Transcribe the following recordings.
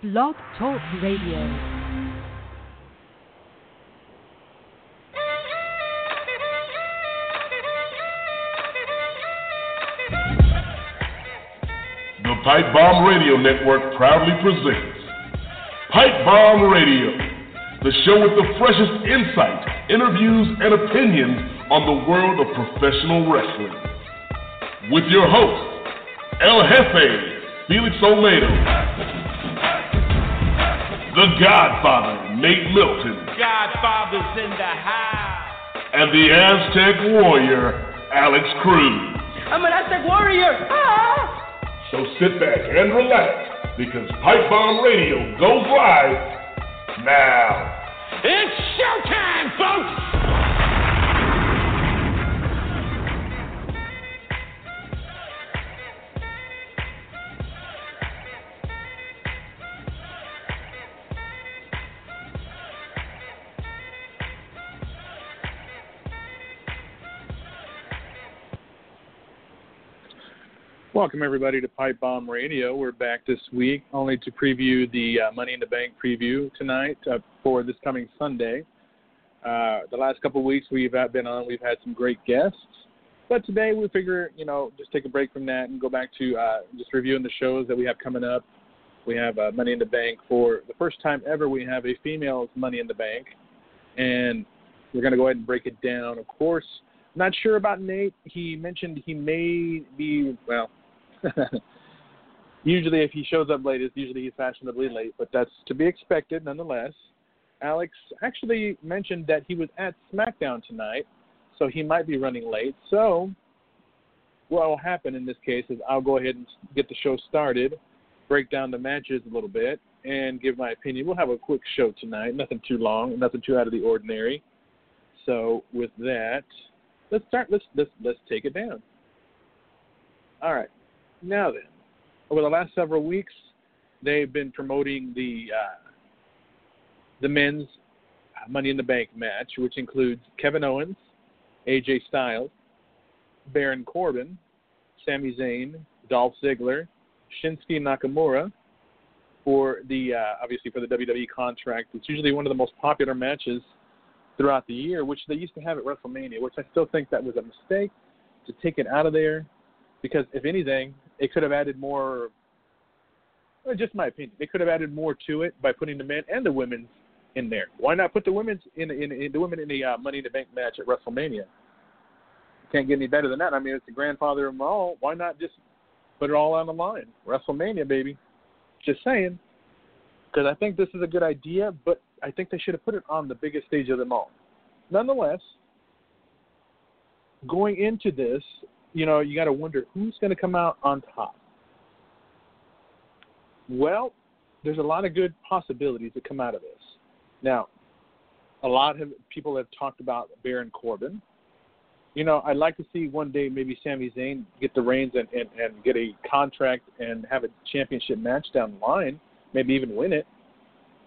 Blog Talk Radio. The Pipe Bomb Radio Network proudly presents Pipe Bomb Radio, the show with the freshest insight, interviews, and opinions on the world of professional wrestling. With your host, El Jefe, Felix Olmedo, The Godfather, Nate Milton, Godfather's in the house. and the Aztec Warrior, Alex Cruz. I'm an Aztec warrior. Ah! So sit back and relax because Pipe Bomb Radio goes live now. It's showtime, folks! Welcome everybody to Pipe Bomb Radio. We're back this week only to preview the uh, Money in the Bank preview tonight uh, for this coming Sunday. Uh, the last couple of weeks we've been on, we've had some great guests, but today we figure you know just take a break from that and go back to uh, just reviewing the shows that we have coming up. We have uh, Money in the Bank for the first time ever. We have a female's Money in the Bank, and we're going to go ahead and break it down. Of course, not sure about Nate. He mentioned he may be well. usually, if he shows up late, it's usually he's fashionably late, but that's to be expected nonetheless. Alex actually mentioned that he was at SmackDown tonight, so he might be running late. So, what will happen in this case is I'll go ahead and get the show started, break down the matches a little bit, and give my opinion. We'll have a quick show tonight, nothing too long, nothing too out of the ordinary. So, with that, let's start. Let's let's let's take it down. All right. Now then, over the last several weeks, they've been promoting the uh, the men's Money in the Bank match, which includes Kevin Owens, AJ Styles, Baron Corbin, Sami Zayn, Dolph Ziggler, Shinsuke Nakamura for the uh, obviously for the WWE contract. It's usually one of the most popular matches throughout the year, which they used to have at WrestleMania, which I still think that was a mistake to take it out of there because if anything, it could have added more. Just my opinion, they could have added more to it by putting the men and the women's in there. Why not put the women's in, in, in the women in the uh, Money in the Bank match at WrestleMania? Can't get any better than that. I mean, it's the grandfather of them all. Why not just put it all on the line? WrestleMania, baby. Just saying. Because I think this is a good idea, but I think they should have put it on the biggest stage of them all. Nonetheless, going into this, you know, you got to wonder who's going to come out on top. Well, there's a lot of good possibilities that come out of this. Now, a lot of people have talked about Baron Corbin. You know, I'd like to see one day maybe Sami Zayn get the reins and, and, and get a contract and have a championship match down the line, maybe even win it.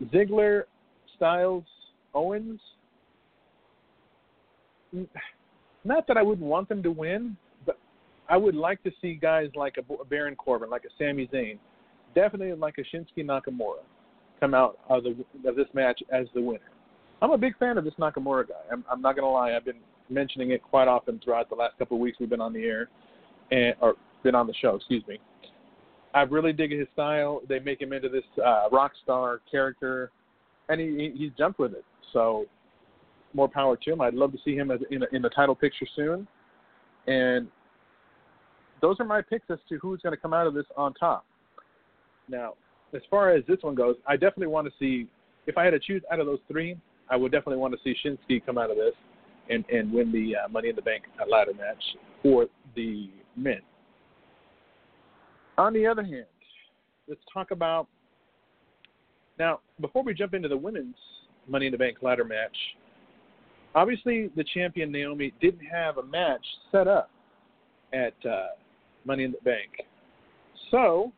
Ziggler, Styles, Owens. Not that I wouldn't want them to win, I would like to see guys like a Baron Corbin, like a Sami Zayn, definitely like a Shinsuke Nakamura, come out of, the, of this match as the winner. I'm a big fan of this Nakamura guy. I'm, I'm not to lie. I've been mentioning it quite often throughout the last couple of weeks we've been on the air, and or been on the show. Excuse me. I really dig his style. They make him into this uh, rock star character, and he, he he's jumped with it. So more power to him. I'd love to see him as in, a, in the title picture soon. And those are my picks as to who's going to come out of this on top. Now, as far as this one goes, I definitely want to see. If I had to choose out of those three, I would definitely want to see Shinsuke come out of this and and win the uh, Money in the Bank ladder match for the men. On the other hand, let's talk about now. Before we jump into the women's Money in the Bank ladder match, obviously the champion Naomi didn't have a match set up at uh, Money in the Bank, so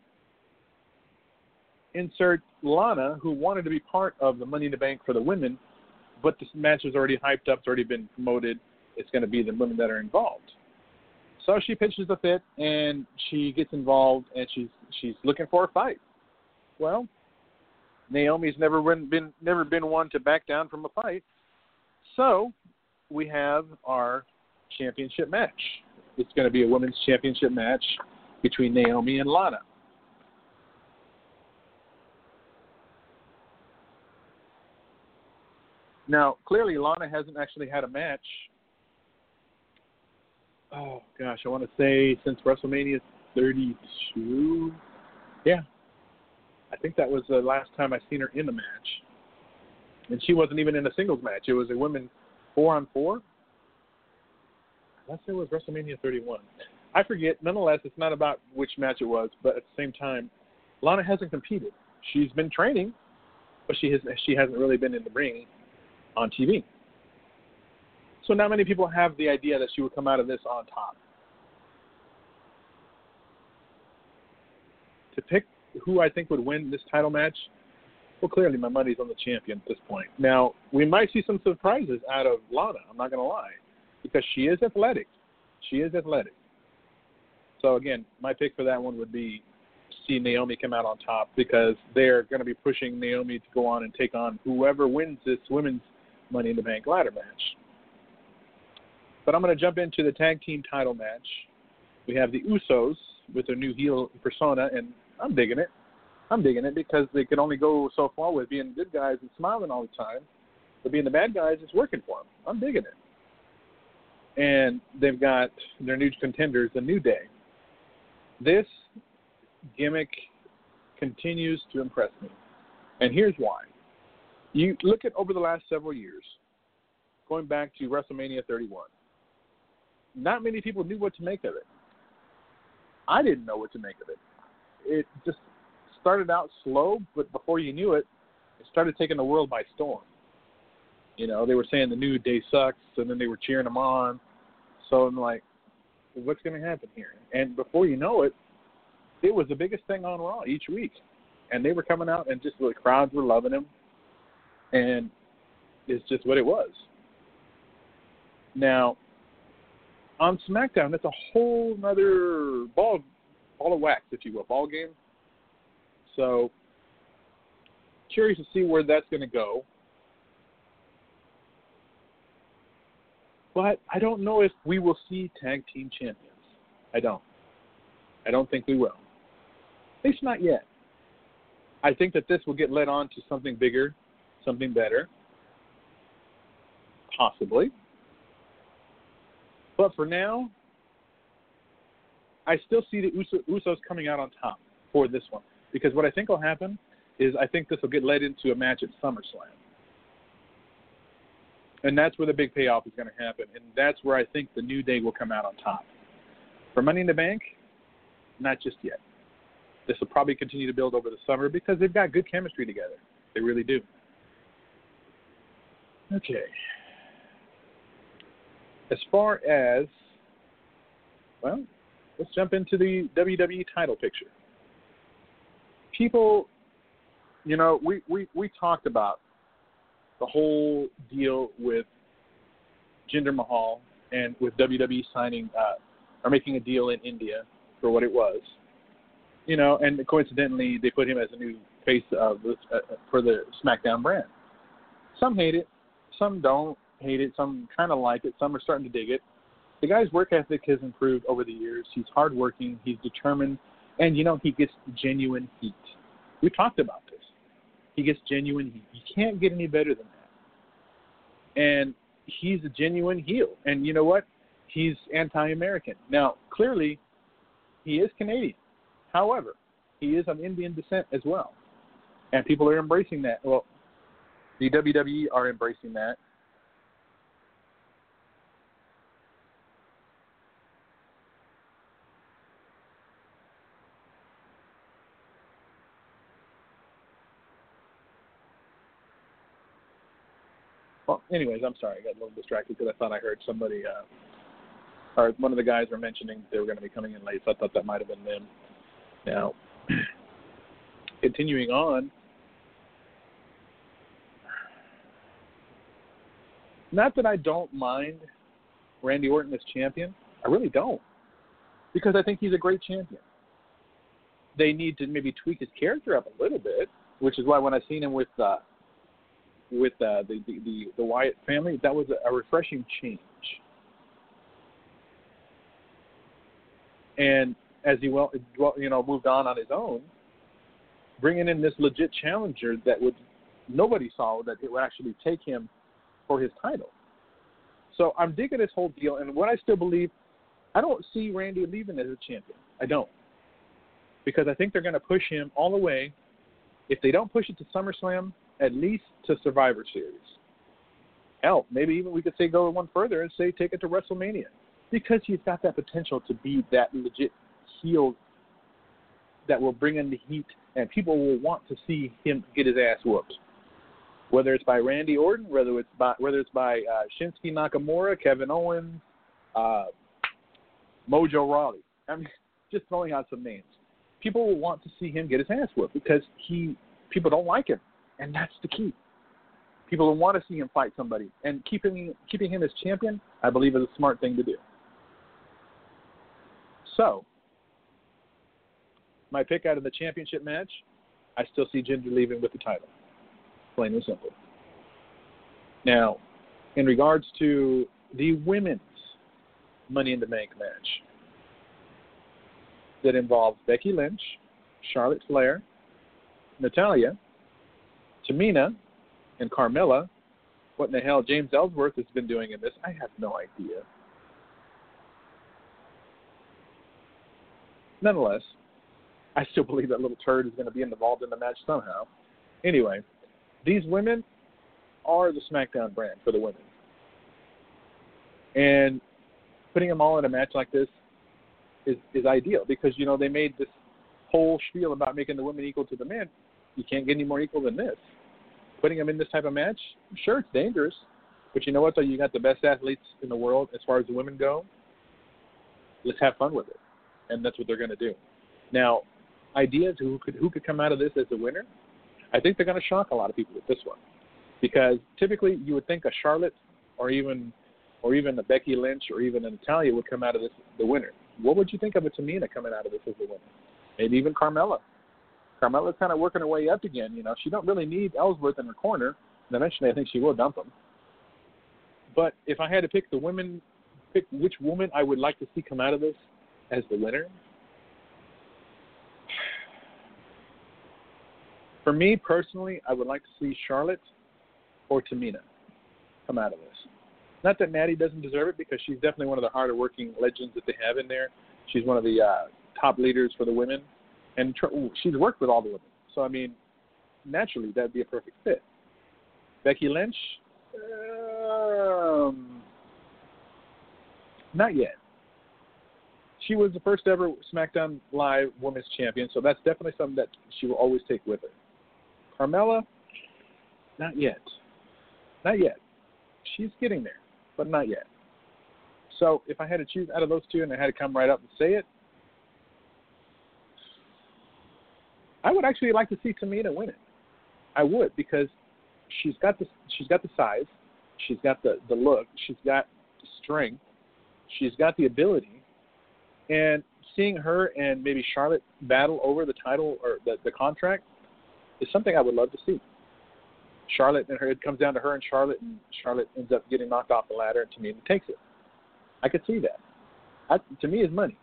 insert Lana, who wanted to be part of the Money in the Bank for the women, but this match is already hyped up, it's already been promoted. It's going to be the women that are involved. So she pitches a fit and she gets involved and she's she's looking for a fight. Well, Naomi's never been, never been one to back down from a fight. So we have our championship match. It's going to be a women's championship match between Naomi and Lana. Now, clearly, Lana hasn't actually had a match. Oh gosh, I want to say since WrestleMania 32. Yeah, I think that was the last time I seen her in a match, and she wasn't even in a singles match. It was a women four on four. Unless it was WrestleMania 31. I forget. Nonetheless, it's not about which match it was, but at the same time, Lana hasn't competed. She's been training, but she has she hasn't really been in the ring on TV. So not many people have the idea that she would come out of this on top. To pick who I think would win this title match, well, clearly my money's on the champion at this point. Now, we might see some surprises out of Lana, I'm not going to lie, because she is athletic. She is athletic. So, again, my pick for that one would be see Naomi come out on top because they're going to be pushing Naomi to go on and take on whoever wins this women's Money in the Bank ladder match. But I'm going to jump into the tag team title match. We have the Usos with their new heel persona, and I'm digging it. I'm digging it because they can only go so far with being good guys and smiling all the time, but being the bad guys is working for them. I'm digging it. And they've got their new contenders, the New Day. This gimmick continues to impress me, and here's why. You look at over the last several years, going back to WrestleMania 31. Not many people knew what to make of it. I didn't know what to make of it. It just started out slow, but before you knew it, it started taking the world by storm. You know, they were saying the new day sucks, and then they were cheering them on. So I'm like, what's going to happen here? And before you know it, it was the biggest thing on Raw each week, and they were coming out, and just the crowds were loving him and it's just what it was. Now, on SmackDown, that's a whole other ball ball of wax, if you will, ball game. So, curious to see where that's going to go. But I don't know if we will see tag team champions. I don't. I don't think we will. At least not yet. I think that this will get led on to something bigger something better? Possibly. But for now, I still see the Usos coming out on top for this one. Because what I think will happen is I think this will get led into a match at SummerSlam. And that's where the big payoff is going to happen. And that's where I think the New Day will come out on top. For Money in the Bank, not just yet. This will probably continue to build over the summer because they've got good chemistry together. They really do. Okay. As far as, well, let's jump into the WWE title picture. People, you know, we, we, we talked about the whole deal with Jinder Mahal and with WWE signing uh, or making a deal in India for what it was. You know, and coincidentally, they put him as a new face of uh, for the SmackDown brand. Some hate it, some don't hate it. Some kind of like it. Some are starting to dig it. The guy's work ethic has improved over the years. He's hardworking. He's determined, and you know he gets genuine heat. We talked about this. He gets genuine heat. You can't get any better than. And he's a genuine heel. And you know what? He's anti-American. Now, clearly, he is Canadian. However, he is of Indian descent as well, and people are embracing that. Well, the WWE are embracing that. Anyways, I'm sorry. I got a little distracted because I thought I heard somebody, uh, or one of the guys were mentioning they were going to be coming in late, so I thought that might have been them. Now, continuing on, not that I don't mind Randy Orton as champion. I really don't, because I think he's a great champion. They need to maybe tweak his character up a little bit, which is why when I seen him with uh, with uh, the, the the the Wyatt family, that was a, a refreshing change. And as he well, you know, moved on on his own, bringing in this legit challenger that would nobody saw that it would actually take him for his title. So I'm digging this whole deal, and what I still believe, I don't see Randy leaving as a champion. I don't, because I think they're going to push him all the way. If they don't push it to SummerSlam, at least to Survivor Series. Hell, maybe even we could say go one further and say take it to WrestleMania, because he's got that potential to be that legit heel that will bring in the heat, and people will want to see him get his ass whooped whether it's by Randy Orton, whether it's by whether it's by uh, Shinsuke Nakamura, Kevin Owens, uh, Mojo Rawley. I mean, just throwing out some names. People will want to see him get his ass whooped because he people don't like him, and that's the key. People will want to see him fight somebody, and keeping keeping him as champion, I believe, is a smart thing to do. So, my pick out of the championship match, I still see Jinder leaving with the title plain and simple. Now, in regards to the women's Money in the Bank match that involves Becky Lynch, Charlotte Flair, Natalya, Tamina, and Carmella, what in the hell James Ellsworth has been doing in this, I have no idea. Nonetheless, I still believe that little turd is going to be involved in the match somehow. Anyway, these women are the SmackDown brand for the women. And putting them all in a match like this is is ideal because you know they made this whole spiel about making the women equal to the men. You can't get any more equal than this. Putting them in this type of match, sure, it's dangerous, but you know what? Though you got the best athletes in the world as far as the women go. Let's have fun with it, and that's what they're going to do. Now, ideas who could who could come out of this as the winner? I think they're going to shock a lot of people with this one, because typically you would think a Charlotte or even or even a Becky Lynch or even a Natalya would come out of this the winner. What would you think of a Tamina coming out of this as the winner? Maybe even Carmella. Carmella's kind of working her way up again. You know, she don't really need Ellsworth in her corner. And eventually, I think she will dump him. But if I had to pick the women, pick which woman I would like to see come out of this as the winner, For me personally, I would like to see Charlotte or Tamina come out of this. Not that Natty doesn't deserve it because she's definitely one of the harder working legends that they have in there. She's one of the uh, top leaders for the women, and tr- she's worked with all the women. So I mean, naturally that'd be a perfect fit. Becky Lynch, um, not yet. She was the first ever SmackDown Live Women's Champion, so that's definitely something that she will always take with her. Carmella, not yet. Not yet. She's getting there, but not yet. So if I had to choose out of those two and I had to come right up and say it, I would actually like to see Tamina win it. I would because she's got the she's got the size, she's got the the look, she's got the strength, she's got the ability, and seeing her and maybe Charlotte battle over the title or the the contract, is something I would love to see. Charlotte and her it comes down to her and Charlotte, and Charlotte ends up getting knocked off the ladder, and Tamina takes it. I could see that. I, to me, is money,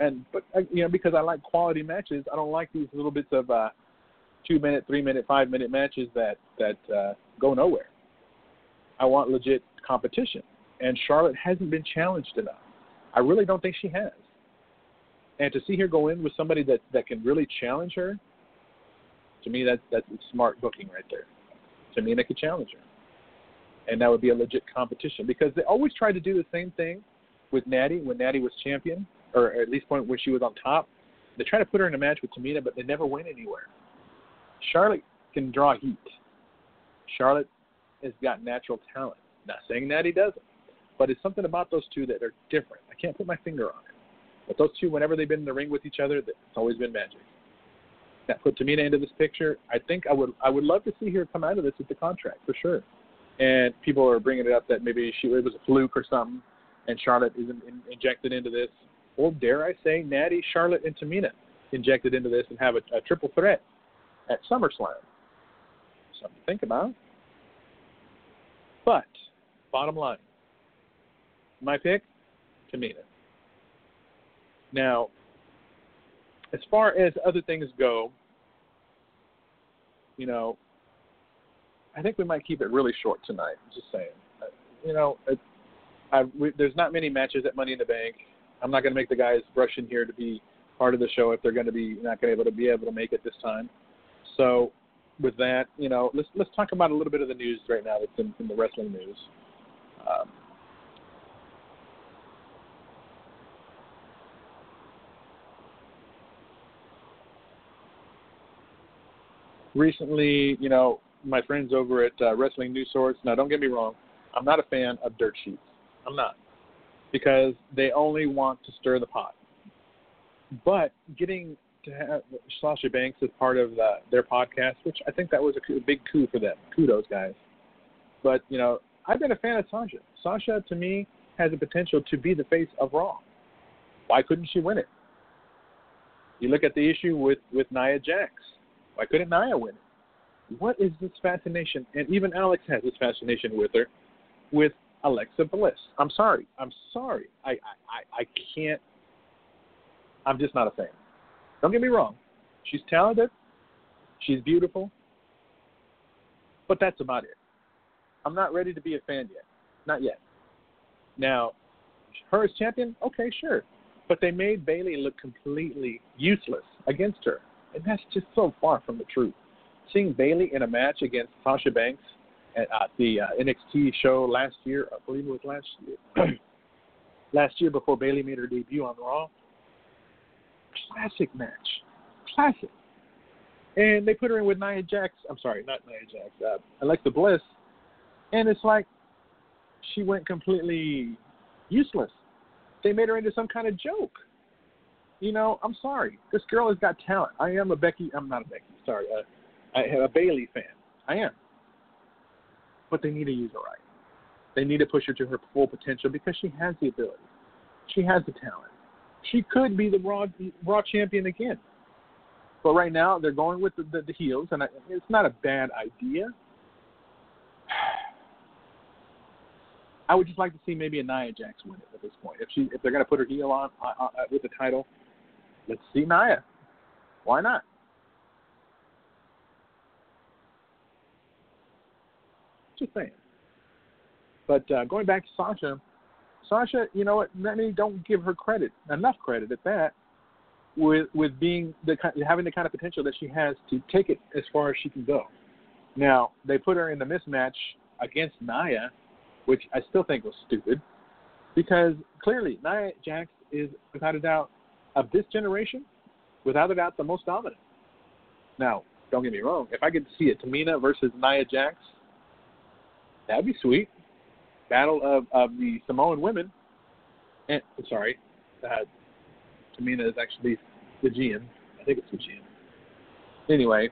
and but uh, you know because I like quality matches, I don't like these little bits of uh, two minute, three minute, five minute matches that that uh, go nowhere. I want legit competition, and Charlotte hasn't been challenged enough. I really don't think she has. And to see her go in with somebody that that can really challenge her to me, that's that's smart booking right there. To me, they could challenge her, and that would be a legit competition because they always try to do the same thing with Natty when Natty was champion, or at least point when she was on top. They try to put her in a match with Tamina, but they never went anywhere. Charlotte can draw heat. Charlotte has got natural talent. Not saying Natty doesn't, but it's something about those two that are different. I can't put my finger on it. But those two, whenever they've been in the ring with each other, it's always been magic. That put Tamina into this picture. I think I would I would love to see her come out of this with the contract for sure. And people are bringing it up that maybe she it was a fluke or something, and Charlotte isn't in, injected into this. Or dare I say, Natty, Charlotte, and Tamina injected into this and have a, a triple threat at SummerSlam. Something to think about. But bottom line, my pick, Tamina. Now, as far as other things go, you know, I think we might keep it really short tonight. Just saying. You know, it, I, we, there's not many matches at Money in the Bank. I'm not going to make the guys rush in here to be part of the show if they're going to be not going to be able to be able to make it this time. So, with that, you know, let's let's talk about a little bit of the news right now that's in, in the wrestling news. Um, recently, you know, my friends over at uh, Wrestling News Source. Now, don't get me wrong, I'm not a fan of dirt sheets. I'm not, because they only want to stir the pot. But getting to have Sasha Banks as part of the, their podcast, which I think that was a, a big coup for them. Kudos, guys. But you know, I've been a fan of Sasha. Sasha, to me, has the potential to be the face of Raw. Why couldn't she win it? You look at the issue with with Nia Jax. Why couldn't Nia win it? What is this fascination? And even Alex has this fascination with her, with Alexa Bliss. I'm sorry. I'm sorry. I I, I can't. I'm just not a fan. Don't get me wrong. She's talented. She's beautiful. But that's about it. I'm not ready to be a fan yet. Not yet. Now, her as champion, okay, sure. But they made Bayley look completely useless against her. And that's just so far from the truth. Seeing Bayley in a match against Sasha Banks at uh, the uh, NXT show last year, I believe it was last year, last year before Bayley made her debut on Raw, classic match, classic. And they put her in with Nia Jax. I'm sorry, not Nia Jax, uh, Alexa Bliss, and it's like she went completely useless. They made her into some kind of joke. You know, I'm sorry. This girl has got talent. I am a Becky. I'm not a Becky. Sorry, uh, I am a Bayley fan. I am. But they need to use her right. They need to push her to her full potential because she has the ability. She has the talent. She could be the Raw Raw champion again. But right now they're going with the, the, the heels, and I, it's not a bad idea. I would just like to see maybe a Nia Jax win it at this point. If she if they're going to put her heel on uh, uh, with the title, let's see Nia. Why not? Just saying. But uh, going back to Sasha, Sasha, you know what? Many don't give her credit, enough credit at that, with with being the having the kind of potential that she has to take it as far as she can go. Now they put her in the mismatch against Nia, which I still think was stupid, because clearly Nia Jax is without a doubt of this generation, without a doubt the most dominant. Now, don't get me wrong, if I could see a Tamina versus Nia Jax, that'd be sweet. Battle of, of the Samoan women. And sorry, uh, Tamina is actually the GM. I think it's the GM. Anyway,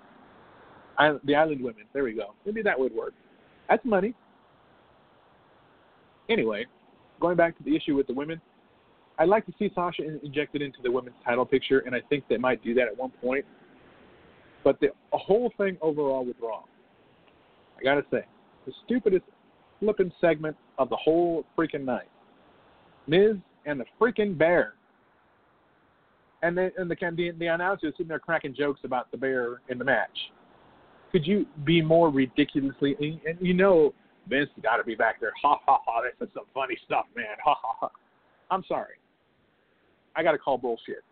I, the Island women. There we go. Maybe that would work. That's money. Anyway, going back to the issue with the women, I'd like to see Sasha injected into the women's title picture, and I think they might do that at one point. But the whole thing overall with Raw, I gotta say, the stupidest flipping segment of the whole freaking night. Miz and the freaking bear. And the and the the, the announcer sitting there cracking jokes about the bear in the match. Could you be more ridiculously? And you know Vince got to be back there. Ha ha ha! This is some funny stuff, man. Ha ha ha! I'm sorry. I got to call bullshit.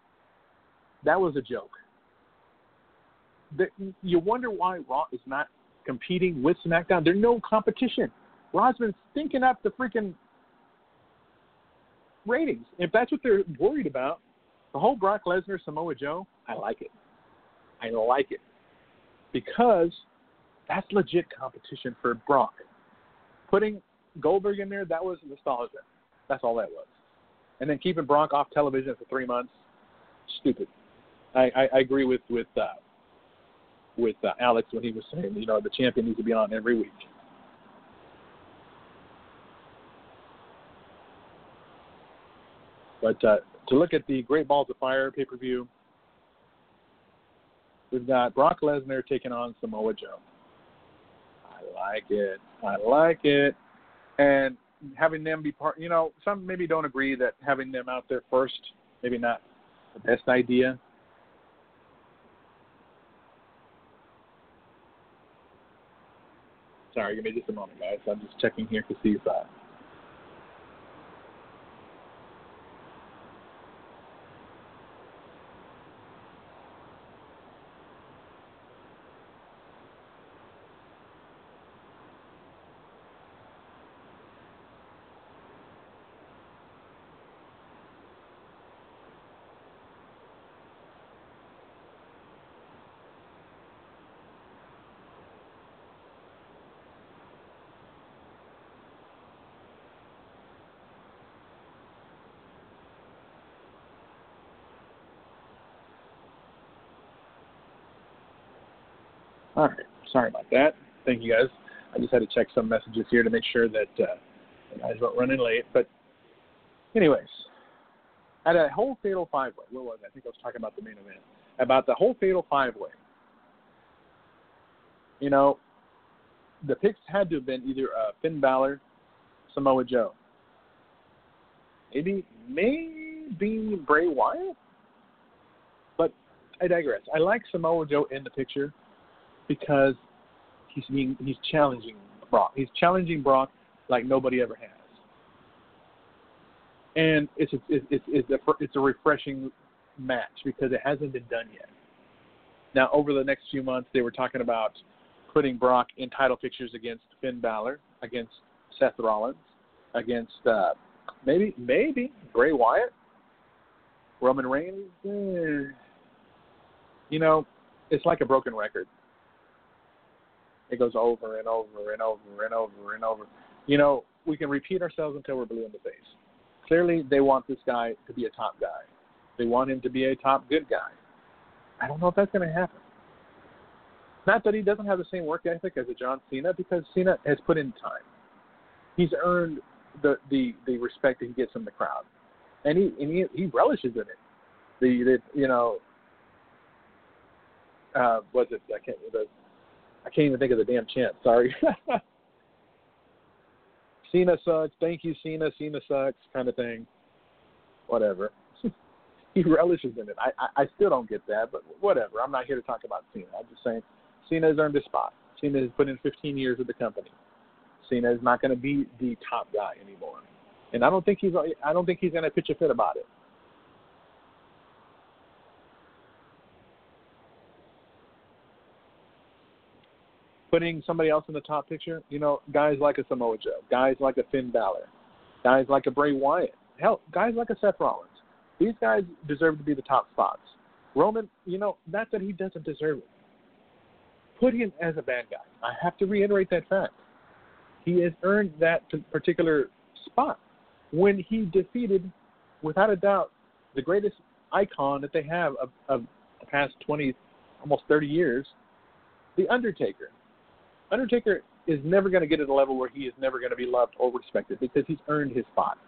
That was a joke. The, you wonder why Raw is not competing with SmackDown. There's no competition. Raw's been stinking up the freaking ratings. If that's what they're worried about, the whole Brock Lesnar Samoa Joe, I like it. I like it because that's legit competition for Brock. Putting Goldberg in there, that was nostalgia. That's all that was. And then keeping Brock off television for three months, stupid. I, I, I agree with with uh, with uh, Alex when he was saying, you know, the champion needs to be on every week. But uh, to look at the Great Balls of Fire pay per view, we've got Brock Lesnar taking on Samoa Joe. I like it. I like it. And having them be part, you know, some maybe don't agree that having them out there first, maybe not the best idea. Sorry, give me just a moment, guys. I'm just checking here to see if uh, All right. Sorry about that. Thank you guys. I just had to check some messages here to make sure that uh, the guys weren't running late. But, anyways, at a whole fatal five way, what was? I think I was talking about the main event. About the whole fatal five way. You know, the picks had to have been either uh, Finn Balor, Samoa Joe. Maybe, maybe Bray Wyatt. But I digress. I like Samoa Joe in the picture because he's being he's challenging Brock. He's challenging Brock like nobody ever has, and it's a, it's it's a, it's a refreshing match because it hasn't been done yet. Now, over the next few months, they were talking about putting Brock in title pictures against Finn Balor, against Seth Rollins, against uh, maybe maybe Bray Wyatt, Roman Reigns. Eh. You know, it's like a broken record. It goes over and over and over and over and over. You know, we can repeat ourselves until we're blue in the face. Clearly, they want this guy to be a top guy. They want him to be a top good guy. I don't know if that's going to happen. Not that he doesn't have the same work ethic as a John Cena, because Cena has put in time. He's earned the the, the respect that he gets from the crowd, and he and he, he relishes in it. The, the you know, uh, was it I can't the I can't even think of the damn chant. Sorry. Cena sucks. Thank you, Cena. Cena sucks. Kind of thing. Whatever. he relishes in it. I, I I still don't get that, but whatever. I'm not here to talk about Cena. I'm just saying Cena has earned his spot. Cena has put in 15 years with the company. Cena is not going to be the top guy anymore, and I don't think he's I don't think he's going to pitch a fit about it. Putting somebody else in the top picture, you know, guys like a Samoa Joe, guys like a Finn Balor, guys like a Bray Wyatt, hell, guys like a Seth Rollins. These guys deserve to be the top spots. Roman, you know, not that he doesn't deserve it. Put him as a bad guy. I have to reiterate that fact. He has earned that particular spot when he defeated, without a doubt, the greatest icon that they have of, of the past 20, almost 30 years, The Undertaker. Undertaker is never going to get to the level where he is never going to be loved or respected because he's earned his spot.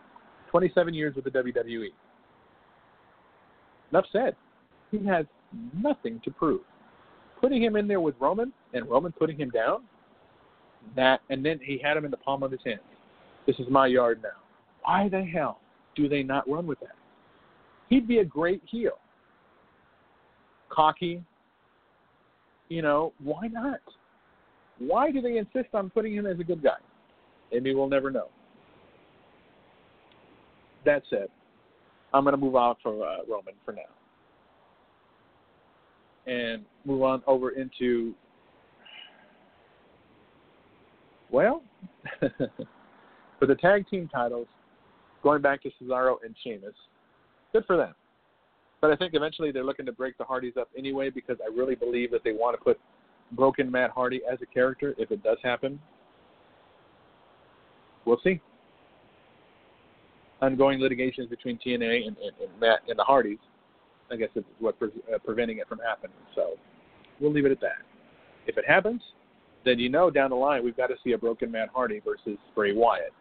27 years with the WWE. Enough said. He has nothing to prove. Putting him in there with Roman and Roman putting him down, that and then he had him in the palm of his hand. This is my yard now. Why the hell do they not run with that? He'd be a great heel. Cocky. You know, why not? Why do they insist on putting him as a good guy? Maybe we'll never know. That said, I'm going to move on for uh, Roman for now. And move on over into, well, for the tag team titles, going back to Cesaro and Sheamus, good for them. But I think eventually they're looking to break the Hardys up anyway because I really believe that they want to put broken Matt Hardy as a character if it does happen. we'll see. Ongoing litigations between TNA and, and, and Matt and the Hardys, I guess, is what pre- uh, preventing it from happening. So we'll leave it at that. If it happens, then you know down the line we've got to see a broken Matt Hardy versus Bray Wyatt.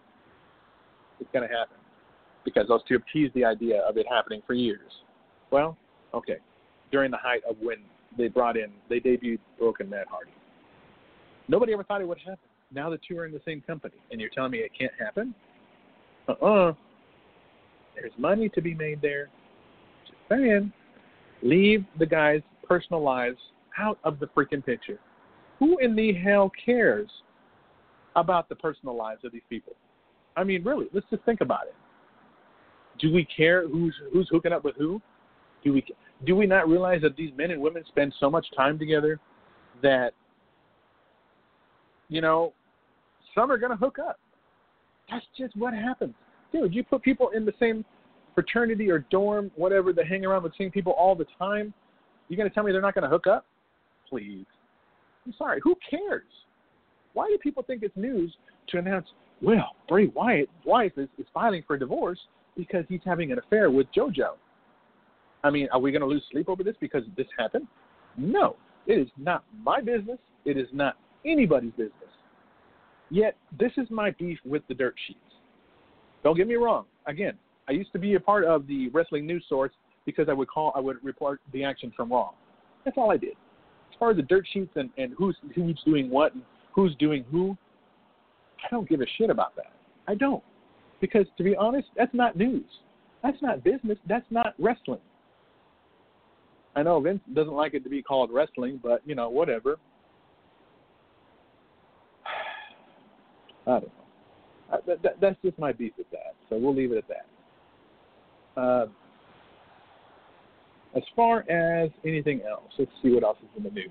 It's going to happen because those two have teased the idea of it happening for years. Well, okay, during the height of when they brought in, they debuted Broken Matt Hardy. Nobody ever thought it would happen. Now the two are in the same company, and you're telling me it can't happen? Uh-uh. There's money to be made there. Just saying. Leave the guys' personal lives out of the freaking picture. Who in the hell cares about the personal lives of these people? I mean, really, let's just think about it. Do we care who's who's hooking up with who? Do we do we not realize that these men and women spend so much time together that you know some are going to hook up. That's just what happens, dude. You put people in the same fraternity or dorm, whatever, they hang around with the same people all the time. You're going to tell me they're not going to hook up? Please. I'm sorry. Who cares? Why do people think it's news to announce, well, Bray Wyatt's wife is, is filing for a divorce because he's having an affair with JoJo? I mean, are we going to lose sleep over this because this happened? No. It is not my business. It is not anybody's business. Yet, this is my beef with the dirt sheets. Don't get me wrong. Again, I used to be a part of the wrestling news source because I would call, I would report the action from Raw. That's all I did. As far as the dirt sheets and, and who's who's doing what and who's doing who, I don't give a shit about that. I don't. Because to be honest, that's not news. That's not business. That's not wrestling. I know Vince doesn't like it to be called wrestling, but you know, whatever. I don't know. I, that, that, that's just my beef with that. So we'll leave it at that. Uh, as far as anything else, let's see what else is in the news.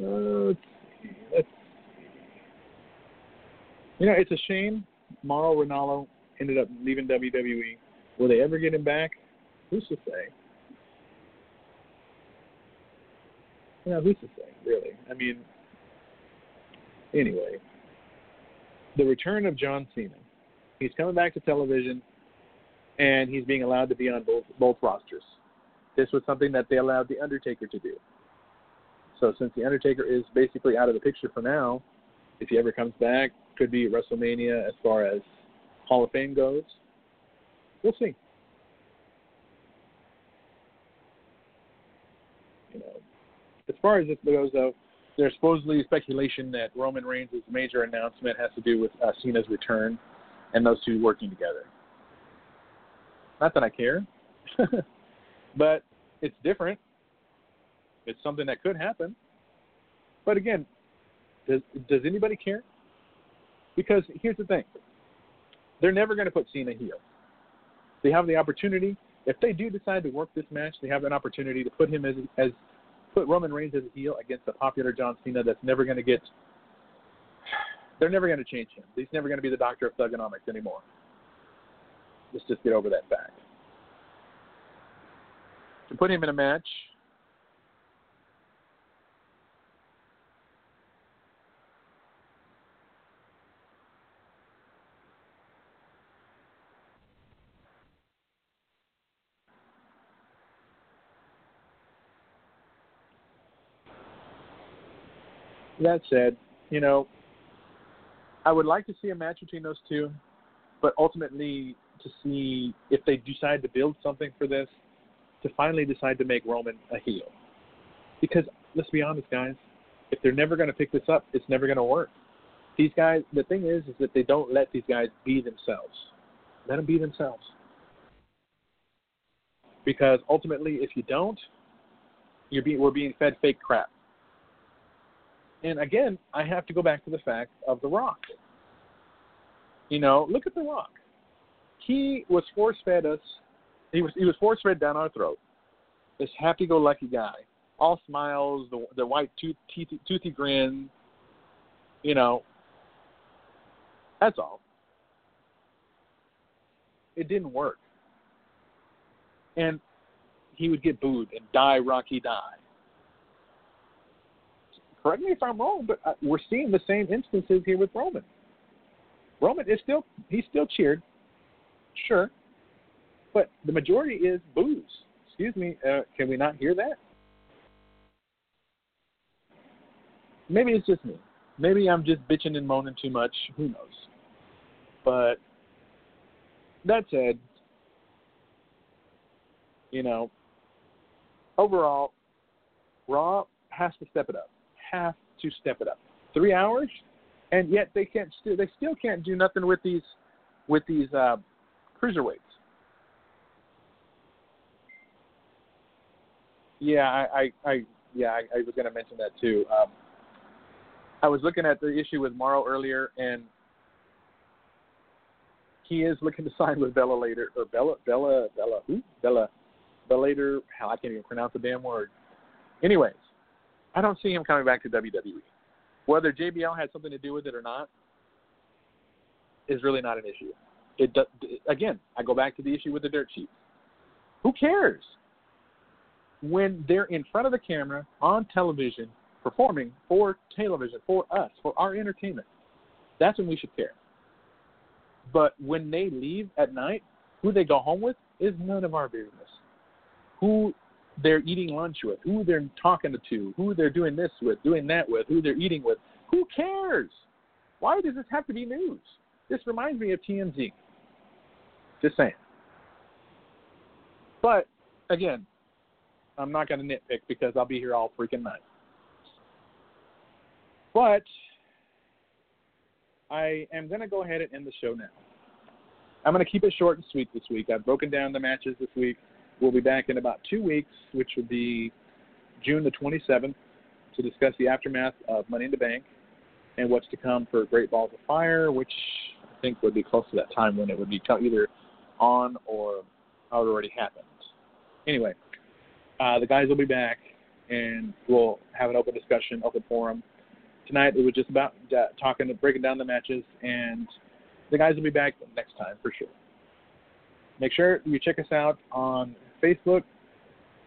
Uh, let's see. Let's see. You know, it's a shame Mauro Ranallo ended up leaving WWE. Will they ever get him back? Who's to say? Yeah, who's to say, really? I mean, anyway, the return of John Cena. He's coming back to television, and he's being allowed to be on both both rosters. This was something that they allowed the Undertaker to do. So since the Undertaker is basically out of the picture for now, if he ever comes back, could be WrestleMania as far as Hall of Fame goes. We'll see. You know, as far as this goes, though, there's supposedly speculation that Roman Reigns' major announcement has to do with uh, Cena's return and those two working together. Not that I care, but it's different. It's something that could happen. But again, does does anybody care? Because here's the thing: they're never going to put Cena heel. They have the opportunity. If they do decide to work this match, they have an opportunity to put him as as put Roman Reigns as a heel against a popular John Cena that's never going to get. They're never going to change him. He's never going to be the doctor of thuganomics anymore. Let's just get over that fact. To put him in a match that said, you know, I would like to see a match between those two, but ultimately to see if they decide to build something for this, to finally decide to make Roman a heel. Because let's be honest, guys, if they're never going to pick this up, it's never going to work. These guys, the thing is, is that they don't let these guys be themselves. Let them be themselves. Because ultimately, if you don't, you're being we're being fed fake crap. And again, I have to go back to the fact of The Rock. You know, look at The Rock. He was force fed us. He was he was force fed down our throat. This happy go lucky guy, all smiles, the the white tooth, teethy, toothy grin. You know, that's all. It didn't work. And he would get booed and die Rocky die. Correct me if I'm wrong, but uh, we're seeing the same instances here with Roman. Roman is still he's still cheered, sure, but the majority is boos. Excuse me, uh, can we not hear that? Maybe it's just me. Maybe I'm just bitching and moaning too much. Who knows? But that said, you know, overall, Raw has to step it up. Have to step it up. Three hours, and yet they can't. Still, they still can't do nothing with these with these uh, cruiserweights. Yeah, I, I, I yeah, I, I was going to mention that too. Um, I was looking at the issue with Mauro earlier, and he is looking to sign with Bellator, or Bella, Bella, Bella, who? Bella, later. Hell, I can't even pronounce the damn word. Anyways, I don't see him coming back to WWE. Whether JBL had something to do with it or not is really not an issue. It does, again, I go back to the issue with the dirt sheets. Who cares? When they're in front of the camera on television performing for television, for us, for our entertainment, that's when we should care. But when they leave at night, who they go home with is none of our business. Who they're eating lunch with, who they're talking to, who they're doing this with, doing that with, who they're eating with. Who cares? Why does this have to be news? This reminds me of TMZ. Just saying. But again, I'm not going to nitpick because I'll be here all freaking night. But I am going to go ahead and end the show now. I'm going to keep it short and sweet this week. I've broken down the matches this week. We'll be back in about two weeks, which will be June the 27th, to discuss the aftermath of Money in the Bank and what's to come for Great Balls of Fire, which I think would be close to that time when it would be either on or how it already happened. Anyway, uh, the guys will be back and we'll have an open discussion, open forum. Tonight it was just about uh, talking, breaking down the matches, and the guys will be back next time for sure. Make sure you check us out on Facebook,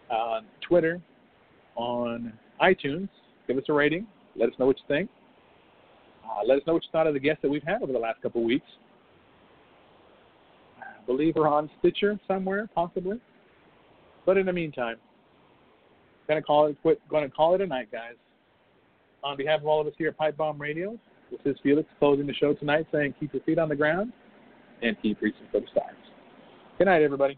on Twitter, on iTunes. Give us a rating. Let us know what you think. Uh, let us know what you thought of the guests that we've had over the last couple of weeks. I believe we're on Stitcher somewhere, possibly. But in the meantime, gonna call it quit. To call it a night, guys. On behalf of all of us here at Pipe Bomb Radio, this is Felix closing the show tonight, saying keep your feet on the ground and keep reaching for the stars. Good night, everybody.